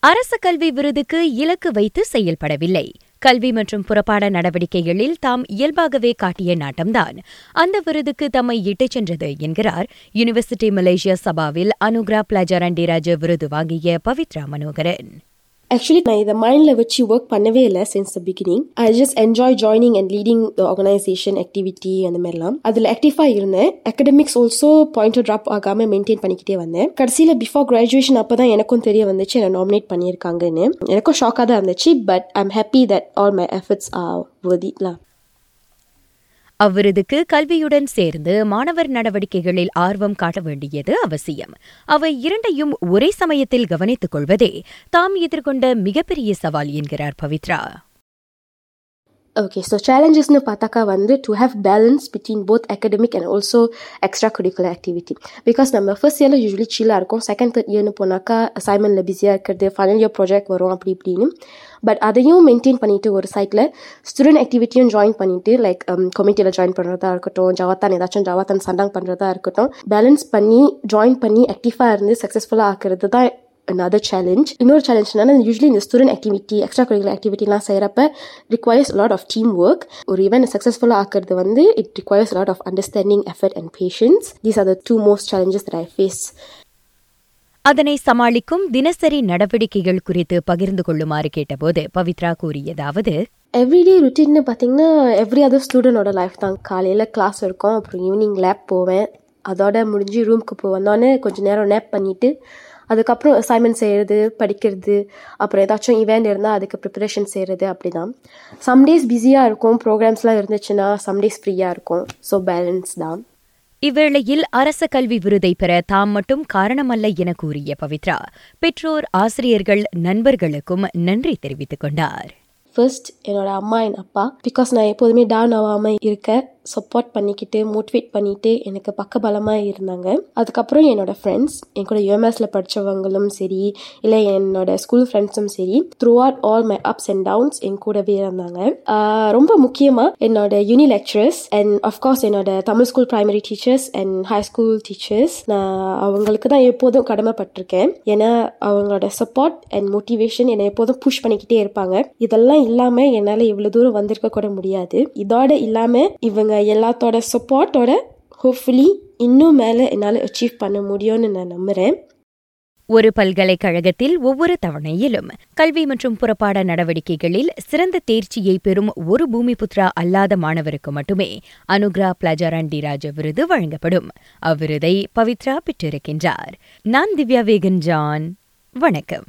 அரசு கல்வி விருதுக்கு இலக்கு வைத்து செயல்படவில்லை. கல்வி மற்றும் புறப்பாட நடவடிக்கைகளில் தாம் இயல்பாகவே காட்டிய நாட்டம்தான். அந்த விருதுக்கு தம்மை இட்டுச் சென்றது என்கிறார் யுனிவர்சிட்டி மலேசியா சபாவில் அனுக்ரா பிளஜரண்டிராஜ விருது வாங்கிய பவித்ரா மனோகரன். ஆக்சுவலி நான் இதை மைண்டில் வச்சு ஒர்க் பண்ணவே இல்லை since the beginning I just enjoy joining and leading the organisation activity அந்த மாதிரிலாம். அதில் ஆக்டிவாக இருந்தேன். அகடமிக்ஸ் ஆல்சோ பாயிண்ட் ட்ராப் ஆகாமல் மெயின்டைன் பண்ணிக்கிட்டே வந்தேன். கடைசியில் பிஃபோர் கிராஜுவேஷன் அப்போ தான் எனக்கும் தெரிய வந்துச்சு என்னை நாமினேட் பண்ணியிருக்காங்கன்னு. எனக்கும் ஷாக்காக தான் இருந்துச்சு but I'm happy that all my efforts are வர்திலாம் அவ்விருதுக்கு கல்வியுடன் சேர்ந்து மாணவர் நடவடிக்கைகளில் ஆர்வம் காட்ட வேண்டியது அவசியம். அவை இரண்டையும் ஒரே சமயத்தில் கவனித்துக் கொள்வதே தாம் எதிர்கொண்ட மிகப்பெரிய சவால் என்கிறார் பவித்ரா. ஓகே ஸோ சேலஞ்சஸ்னு பார்த்தாக்கா வந்து to have balance between both academic and also extra curricular activity because நம்ம ஃபர்ஸ்ட் இயரில் யூஸ்வலி சீலாக இருக்கும். செகண்ட் தேர்ட் இயர்னு போனாக்கா அசைன்மெண்ட்டில் பிஸியாக இருக்கிறது. ஃபைனல் இயர் ப்ராஜெக்ட் வரும் அப்படி இப்படின்னு. பட் அதையும் மெயின்டைன் பண்ணிவிட்டு ஒரு சைட்டில் ஸ்டூடெண்ட் ஆக்டிவிட்டியும் ஜாயின் பண்ணிவிட்டு லைக் கமிட்டியில் ஜாயின் பண்ணுறதா இருக்கட்டும் ஜவாத்தான் ஏதாச்சும் ஜவாத்தான் சண்டாங் பண்ணுறதா இருக்கட்டும் பேலன்ஸ் பண்ணி ஜாயின் பண்ணி ஆக்டிவாக இருந்து சக்ஸஸ்ஃபுல்லாக ஆக்கிறது தான் another challenge. இன்னொரு சேலஞ்ச் என்னன்னா யூஸ்வலி இந்த ஸ்டூடெண்ட் ஆக்டிவிட்டி எக்ஸ்ட்ரா கரிக்குலர் ஆக்டிவிட்டிலாம் செய்கிறப்ப requires lot of team work ஒரு ஈவெண்ட் சக்ஸஸ்ஃபுல்லாக ஆக்குறது வந்து it requires lot of understanding effort and patience these are the two most challenges that I face அதனை சமாளிக்கும் தினசரி நடவடிக்கைகள் குறித்து பகிர்ந்து கொள்ளுமாறு கேட்டபோது பவித்ரா கூறியதாவது எவ்ரிடே ருட்டீன்னு பார்த்தீங்கன்னா எவ்ரி அதர் ஸ்டூடெண்டோட லைஃப் தான். காலையில் கிளாஸ் இருக்கும் அப்புறம் ஈவினிங் லேப் போவேன். அதோட முடிஞ்சு ரூமுக்கு போ வந்தோடனே கொஞ்சம் நேரம் நேப் பண்ணிவிட்டு அதுக்கப்புறம் அசைன்மெண்ட் செய்கிறது படிக்கிறது அப்புறம் ஏதாச்சும் இவெண்ட் இருந்தால் அதுக்கு ப்ரிப்பரேஷன் செய்கிறது அப்படி தான் சம் டேஸ் பிஸியாக இருக்கும் ப்ரோக்ராம்ஸ்லாம் இருந்துச்சுன்னா சம் டேஸ் ஃப்ரீயாக இருக்கும். ஸோ பேலன்ஸ் தான். இவ்வேளையில் அரச கல்வி விருதை பெற தாம் மட்டும் காரணமல்ல என கூறிய பவித்ரா பெற்றோர் ஆசிரியர்கள் நண்பர்களுக்கும் நன்றி தெரிவித்துக் கொண்டார். ஃபர்ஸ்ட் என்னோட அம்மா என் அப்பா பிகாஸ் நான் எப்போதுமே டவுன் ஆகாமல் இருக்க சப்போர்ட் பண்ணிக்கிட்டு மோட்டிவேட் பண்ணிட்டு எனக்கு பக்கபலமாக இருந்தாங்க. அதுக்கப்புறம் என்னோட ஃப்ரெண்ட்ஸ் என் கூட யூஎம்எஸில் படித்தவங்களும் சரி இல்லை என்னோட ஸ்கூல் ஃப்ரெண்ட்ஸும் சரி throughout all my ups and downs என் கூடவே இருந்தாங்க. ரொம்ப முக்கியமாக என்னோட யூனி லெக்சரர்ஸ் அண்ட் அஃப்கோர்ஸ் என்னோட Tamil school primary teachers and high school teachers நான் அவங்களுக்கு தான் எப்போதும் கடமைப்பட்டிருக்கேன். ஏன்னா அவங்களோட சப்போர்ட் அண்ட் மோட்டிவேஷன் என்னை எப்போதும் புஷ் பண்ணிக்கிட்டே இருப்பாங்க. இதெல்லாம் இல்லாமல் என்னால் இவ்வளோ தூரம் வந்திருக்க கூட முடியாது. இதோட இல்லாமல் இவங்க எல்லாத்தோட சப்போர்ட்டோட ஹோப்ஃபுல்லி இன்னும் மேலே என்னால் அச்சீவ் பண்ண முடியும்னு நான் நம்புகிறேன் ஒரு பல்கலைக்கழகத்தில் ஒவ்வொரு தவணையிலும் கல்வி மற்றும் புறப்பாட நடவடிக்கைகளில் சிறந்த தேர்ச்சியை பெறும் ஒரு பூமிபுத்ரா அல்லாத மாணவருக்கு மட்டுமே அனுக்ரா பிளஜரண்டிராஜ விருது வழங்கப்படும். அவ்விருதை பவித்ரா பெற்றிருக்கின்றார். நான் திவ்யா வேகன் ஜான் வணக்கம்.